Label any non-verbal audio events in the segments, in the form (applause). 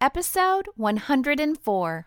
Episode 104.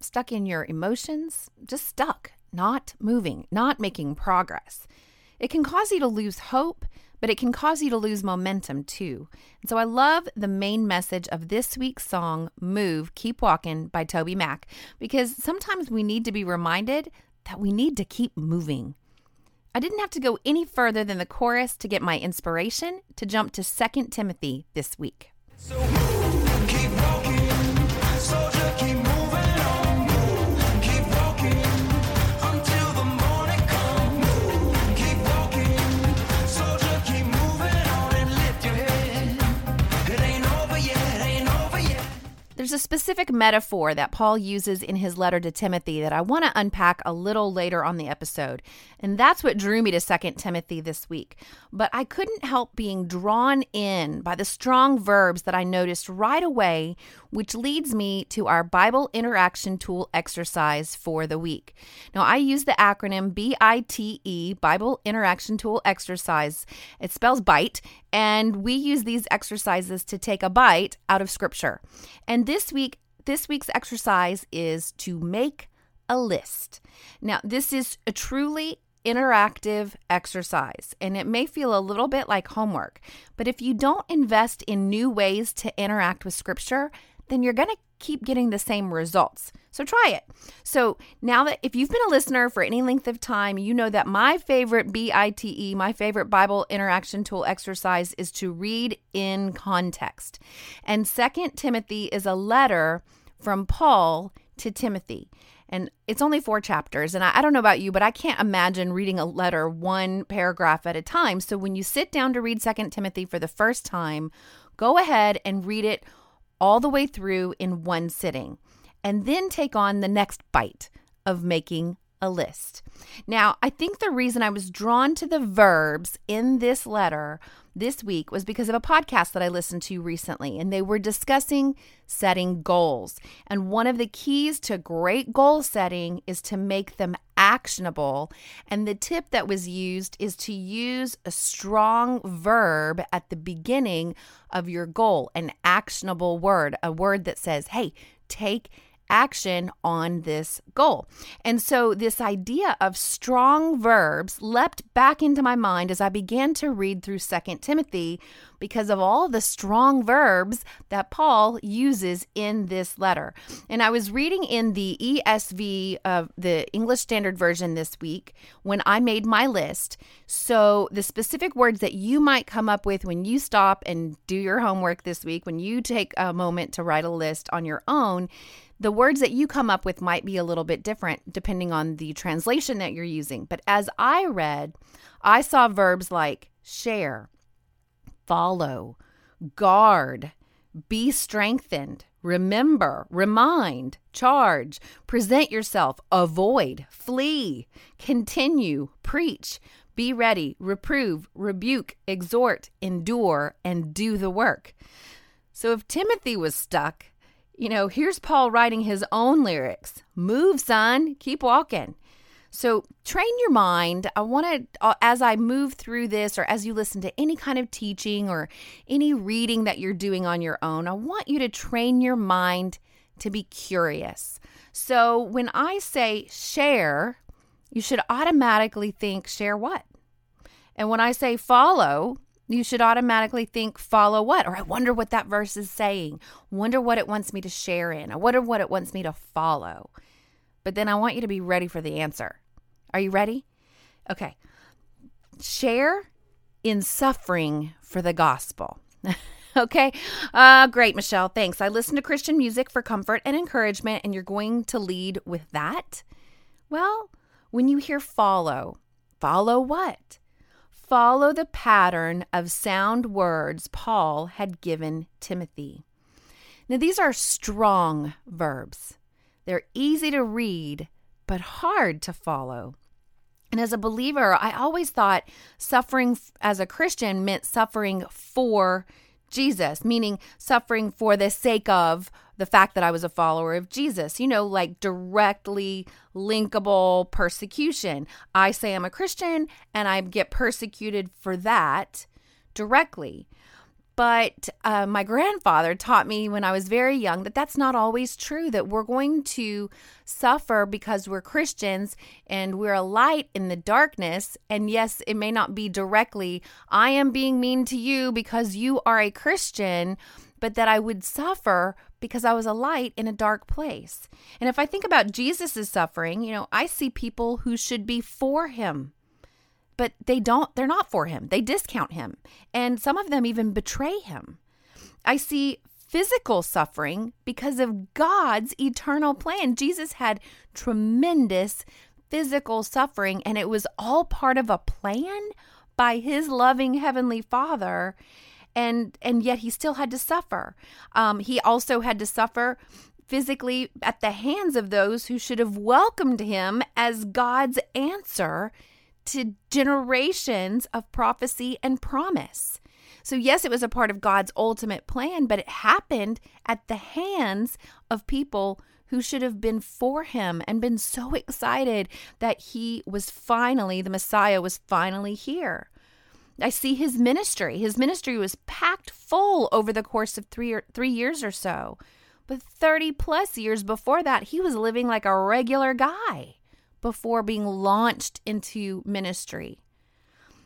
Stuck in your emotions? Just stuck, not moving, not making progress. It can cause you to lose hope, but it can cause you to lose momentum too. And so I love the main message of this week's song, Move, Keep Walking by TobyMac, because sometimes we need to be reminded that we need to keep moving. I didn't have to go any further than the chorus to get my inspiration to jump to 2 Timothy this week. So There's a specific metaphor that Paul uses in his letter to Timothy that I want to unpack a little later on the episode. And that's what drew me to 2 Timothy this week. But I couldn't help being drawn in by the strong verbs that I noticed right away, which leads me to our Bible interaction tool exercise for the week. Now, I use the acronym BITE, Bible Interaction Tool Exercise. It spells BITE, and we use these exercises to take a bite out of Scripture. And this week, this week's exercise is to make a list. Now, this is a truly interactive exercise, and it may feel a little bit like homework, but if you don't invest in new ways to interact with Scripture, then you're going to keep getting the same results. So try it. So now that if you've been a listener for any length of time, you know that my favorite BITE, my favorite Bible interaction tool exercise is to read in context. And Second Timothy is a letter from Paul to Timothy. And it's only four chapters. And I, I, don't know about you, but I can't imagine reading a letter one paragraph at a time. So when you sit down to read Second Timothy for the first time, go ahead and read it all the way through in one sitting, and then take on the next bite of making a list. Now, I think the reason I was drawn to the verbs in this letter this week was because of a podcast that I listened to recently, and they were discussing setting goals. And one of the keys to great goal setting is to make them actionable. And the tip that was used is to use a strong verb at the beginning of your goal, an actionable word, a word that says, hey, take action on this goal. And so, this idea of strong verbs leapt back into my mind as I began to read through Second Timothy because of all the strong verbs that Paul uses in this letter. And I was reading in the ESV of uh, the English Standard Version this week when I made my list. So, the specific words that you might come up with when you stop and do your homework this week, when you take a moment to write a list on your own the words that you come up with might be a little bit different depending on the translation that you're using. But as I read, I saw verbs like share, follow, guard, be strengthened, remember, remind, charge, present yourself, avoid, flee, continue, preach, be ready, reprove, rebuke, exhort, endure, and do the work. So if Timothy was stuck, you know, here's Paul writing his own lyrics Move, son, keep walking. So, train your mind. I want to, uh, as I move through this, or as you listen to any kind of teaching or any reading that you're doing on your own, I want you to train your mind to be curious. So, when I say share, you should automatically think, share what? And when I say follow, you should automatically think, follow what? Or I wonder what that verse is saying. Wonder what it wants me to share in. I wonder what it wants me to follow. But then I want you to be ready for the answer. Are you ready? Okay. Share in suffering for the gospel. (laughs) okay. Uh, great, Michelle. Thanks. I listen to Christian music for comfort and encouragement, and you're going to lead with that? Well, when you hear follow, follow what? Follow the pattern of sound words Paul had given Timothy. Now, these are strong verbs. They're easy to read, but hard to follow. And as a believer, I always thought suffering as a Christian meant suffering for Jesus, meaning suffering for the sake of the fact that I was a follower of Jesus, you know, like directly linkable persecution. I say I'm a Christian and I get persecuted for that directly. But uh, my grandfather taught me when I was very young that that's not always true, that we're going to suffer because we're Christians and we're a light in the darkness. And yes, it may not be directly, I am being mean to you because you are a Christian, but that I would suffer because I was a light in a dark place. And if I think about Jesus' suffering, you know, I see people who should be for him but they don't they're not for him. They discount him. And some of them even betray him. I see physical suffering because of god's eternal plan. Jesus had tremendous physical suffering and it was all part of a plan by his loving heavenly father and and yet he still had to suffer. Um, he also had to suffer physically at the hands of those who should have welcomed him as god's answer to generations of prophecy and promise. So, yes, it was a part of God's ultimate plan, but it happened at the hands of people who should have been for him and been so excited that he was finally, the Messiah was finally here. I see his ministry. His ministry was packed full over the course of three or three years or so. But 30 plus years before that, he was living like a regular guy before being launched into ministry.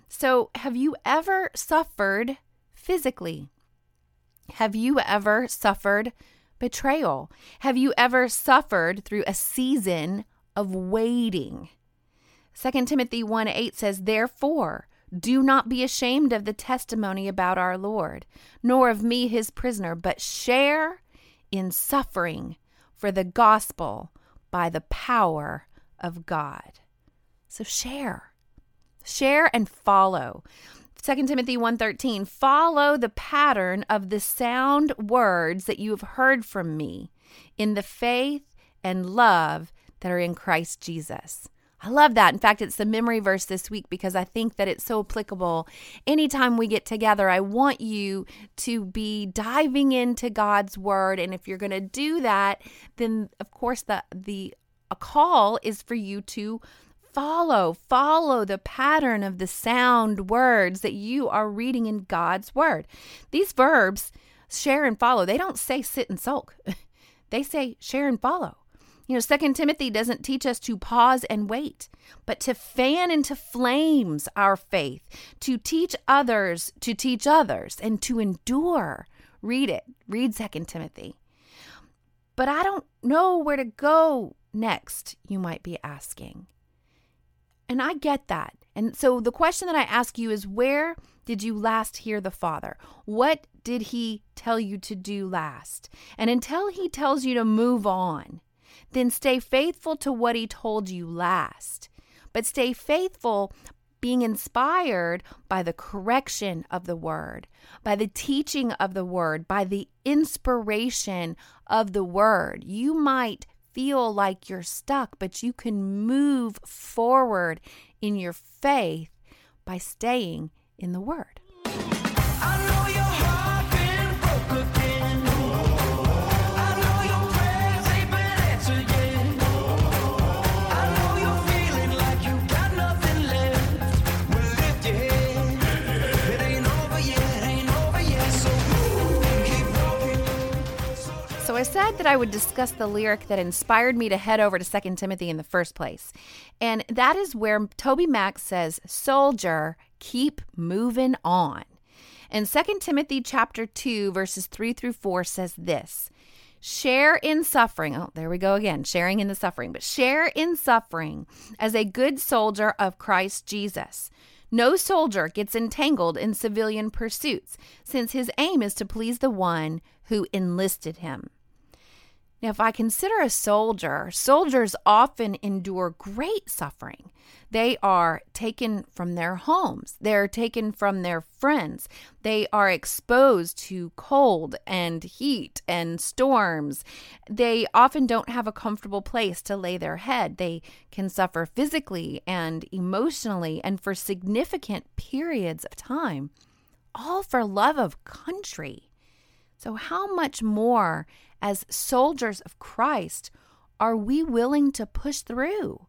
So, have you ever suffered physically? Have you ever suffered betrayal? Have you ever suffered through a season of waiting? 2 Timothy 1 8 says, Therefore, do not be ashamed of the testimony about our Lord, nor of me, his prisoner, but share in suffering for the gospel by the power of God. So share. Share and follow. 2 Timothy 1:13 Follow the pattern of the sound words that you have heard from me in the faith and love that are in Christ Jesus. I love that. In fact, it's the memory verse this week because I think that it's so applicable. Anytime we get together, I want you to be diving into God's word and if you're going to do that, then of course the the a call is for you to follow follow the pattern of the sound words that you are reading in God's word. These verbs share and follow. They don't say sit and sulk. (laughs) they say share and follow. You know, Second Timothy doesn't teach us to pause and wait, but to fan into flames our faith, to teach others, to teach others, and to endure. Read it. Read Second Timothy. But I don't know where to go next, you might be asking. And I get that. And so the question that I ask you is where did you last hear the Father? What did he tell you to do last? And until he tells you to move on, then stay faithful to what he told you last. But stay faithful being inspired by the correction of the word, by the teaching of the word, by the inspiration of the word. You might feel like you're stuck, but you can move forward in your faith by staying in the Word. Said that I would discuss the lyric that inspired me to head over to 2 Timothy in the first place. And that is where TobyMac says, Soldier, keep moving on. And 2 Timothy chapter 2 verses 3 through 4 says this. Share in suffering. Oh, there we go again, sharing in the suffering. But share in suffering as a good soldier of Christ Jesus. No soldier gets entangled in civilian pursuits, since his aim is to please the one who enlisted him. Now, if I consider a soldier, soldiers often endure great suffering. They are taken from their homes, they're taken from their friends, they are exposed to cold and heat and storms. They often don't have a comfortable place to lay their head. They can suffer physically and emotionally and for significant periods of time, all for love of country. So, how much more as soldiers of Christ are we willing to push through?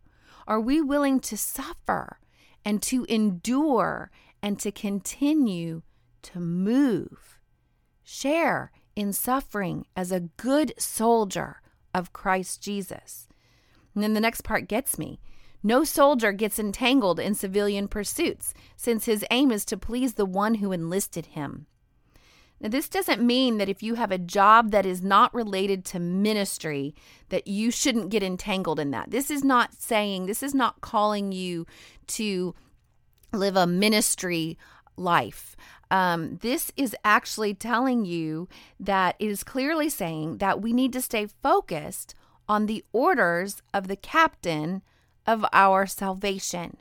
Are we willing to suffer and to endure and to continue to move? Share in suffering as a good soldier of Christ Jesus. And then the next part gets me. No soldier gets entangled in civilian pursuits, since his aim is to please the one who enlisted him. Now, this doesn't mean that if you have a job that is not related to ministry, that you shouldn't get entangled in that. This is not saying, this is not calling you to live a ministry life. Um, this is actually telling you that it is clearly saying that we need to stay focused on the orders of the captain of our salvation.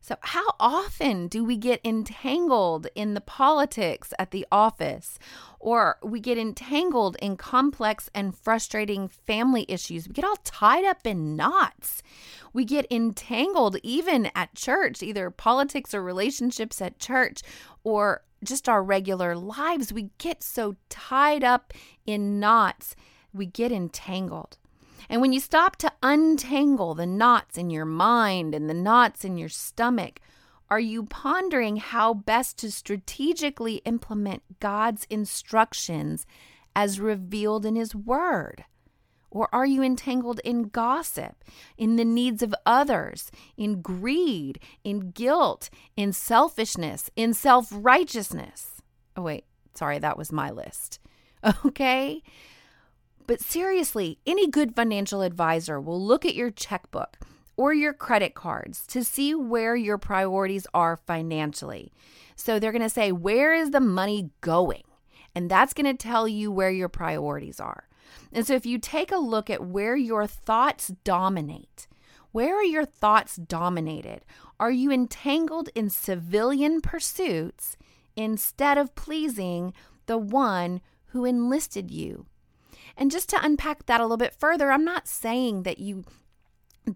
So, how often do we get entangled in the politics at the office, or we get entangled in complex and frustrating family issues? We get all tied up in knots. We get entangled even at church, either politics or relationships at church, or just our regular lives. We get so tied up in knots, we get entangled. And when you stop to untangle the knots in your mind and the knots in your stomach, are you pondering how best to strategically implement God's instructions as revealed in His Word? Or are you entangled in gossip, in the needs of others, in greed, in guilt, in selfishness, in self righteousness? Oh, wait, sorry, that was my list. (laughs) Okay? But seriously, any good financial advisor will look at your checkbook or your credit cards to see where your priorities are financially. So they're going to say, Where is the money going? And that's going to tell you where your priorities are. And so if you take a look at where your thoughts dominate, where are your thoughts dominated? Are you entangled in civilian pursuits instead of pleasing the one who enlisted you? And just to unpack that a little bit further, I'm not saying that you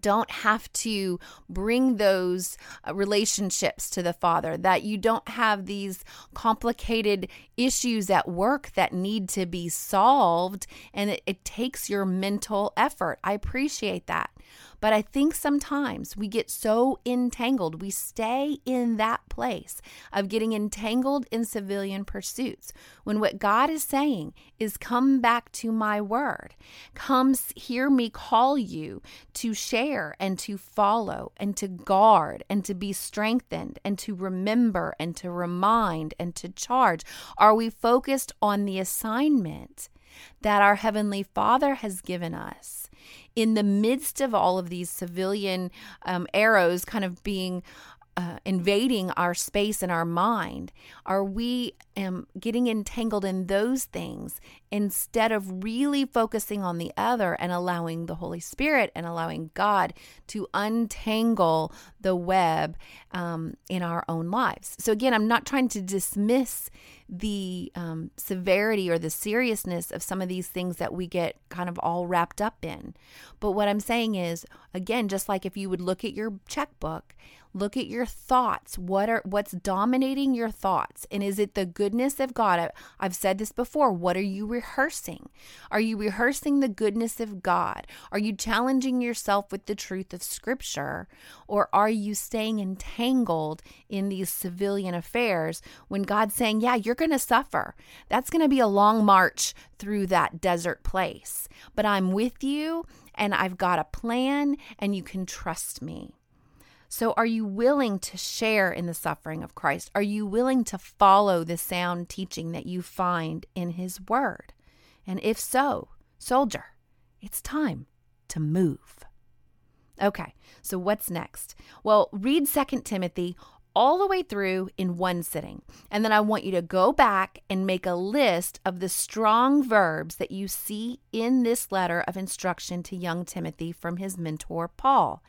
don't have to bring those uh, relationships to the Father, that you don't have these complicated issues at work that need to be solved, and it, it takes your mental effort. I appreciate that. But I think sometimes we get so entangled, we stay in that place of getting entangled in civilian pursuits when what God is saying is come back to my word. Come hear me call you to share and to follow and to guard and to be strengthened and to remember and to remind and to charge. Are we focused on the assignment that our Heavenly Father has given us? In the midst of all of these civilian um, arrows kind of being uh, invading our space and our mind? Are we um, getting entangled in those things instead of really focusing on the other and allowing the Holy Spirit and allowing God to untangle the web um, in our own lives? So, again, I'm not trying to dismiss the um, severity or the seriousness of some of these things that we get kind of all wrapped up in. But what I'm saying is, again, just like if you would look at your checkbook, look at your thoughts. What are what's dominating your thoughts? And is it the goodness of god? I've said this before. What are you rehearsing? Are you rehearsing the goodness of god? Are you challenging yourself with the truth of scripture? Or are you staying entangled in these civilian affairs when god's saying yeah you're going to suffer. That's going to be a long march through that desert place. But i'm with you and I've got a plan and you can trust me. So, are you willing to share in the suffering of Christ? Are you willing to follow the sound teaching that you find in His Word? And if so, soldier, it's time to move. Okay, so what's next? Well, read 2 Timothy all the way through in one sitting. And then I want you to go back and make a list of the strong verbs that you see in this letter of instruction to young Timothy from his mentor, Paul.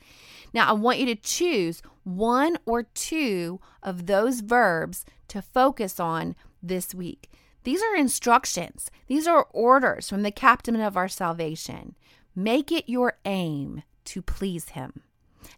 Now, I want you to choose one or two of those verbs to focus on this week. These are instructions, these are orders from the captain of our salvation. Make it your aim to please him.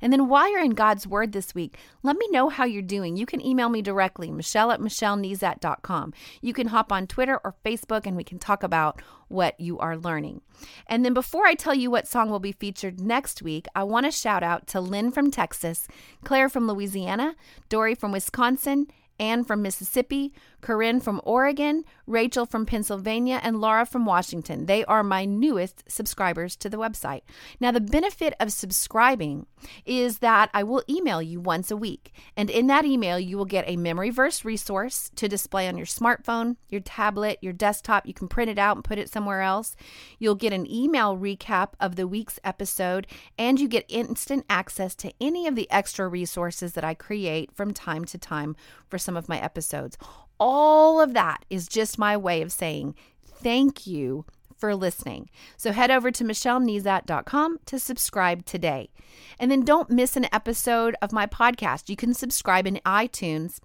And then while you're in God's Word this week, let me know how you're doing. You can email me directly, Michelle at MichelleNezat.com. You can hop on Twitter or Facebook and we can talk about what you are learning. And then before I tell you what song will be featured next week, I want to shout out to Lynn from Texas, Claire from Louisiana, Dory from Wisconsin, Anne from Mississippi, Corinne from Oregon, Rachel from Pennsylvania, and Laura from Washington. They are my newest subscribers to the website. Now, the benefit of subscribing is that I will email you once a week. And in that email, you will get a memory verse resource to display on your smartphone, your tablet, your desktop. You can print it out and put it somewhere else. You'll get an email recap of the week's episode, and you get instant access to any of the extra resources that I create from time to time for some of my episodes. All of that is just my way of saying thank you for listening. So head over to michellenezat.com to subscribe today. And then don't miss an episode of my podcast. You can subscribe in iTunes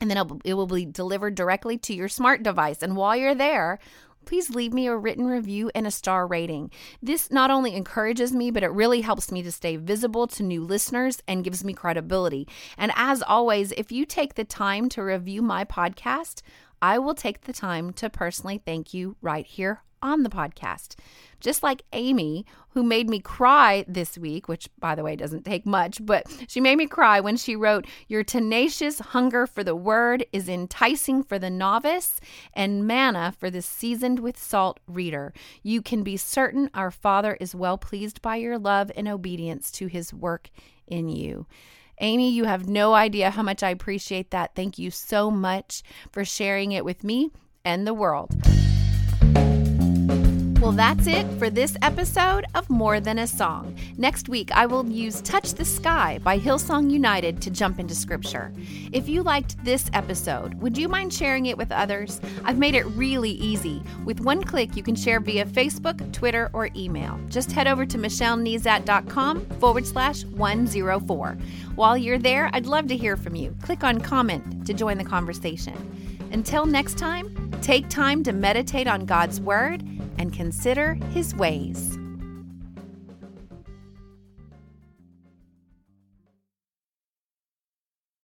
and then it will be delivered directly to your smart device. And while you're there, please leave me a written review and a star rating. This not only encourages me, but it really helps me to stay visible to new listeners and gives me credibility. And as always, if you take the time to review my podcast, I will take the time to personally thank you right here on the podcast. Just like Amy, who made me cry this week, which by the way doesn't take much, but she made me cry when she wrote, Your tenacious hunger for the word is enticing for the novice and manna for the seasoned with salt reader. You can be certain our Father is well pleased by your love and obedience to his work in you. Amy, you have no idea how much I appreciate that. Thank you so much for sharing it with me and the world. Well, that's it for this episode of More Than a Song. Next week, I will use Touch the Sky by Hillsong United to jump into scripture. If you liked this episode, would you mind sharing it with others? I've made it really easy. With one click, you can share via Facebook, Twitter, or email. Just head over to michellenezat.com forward slash 104. While you're there, I'd love to hear from you. Click on comment to join the conversation. Until next time, take time to meditate on God's Word and consider his ways.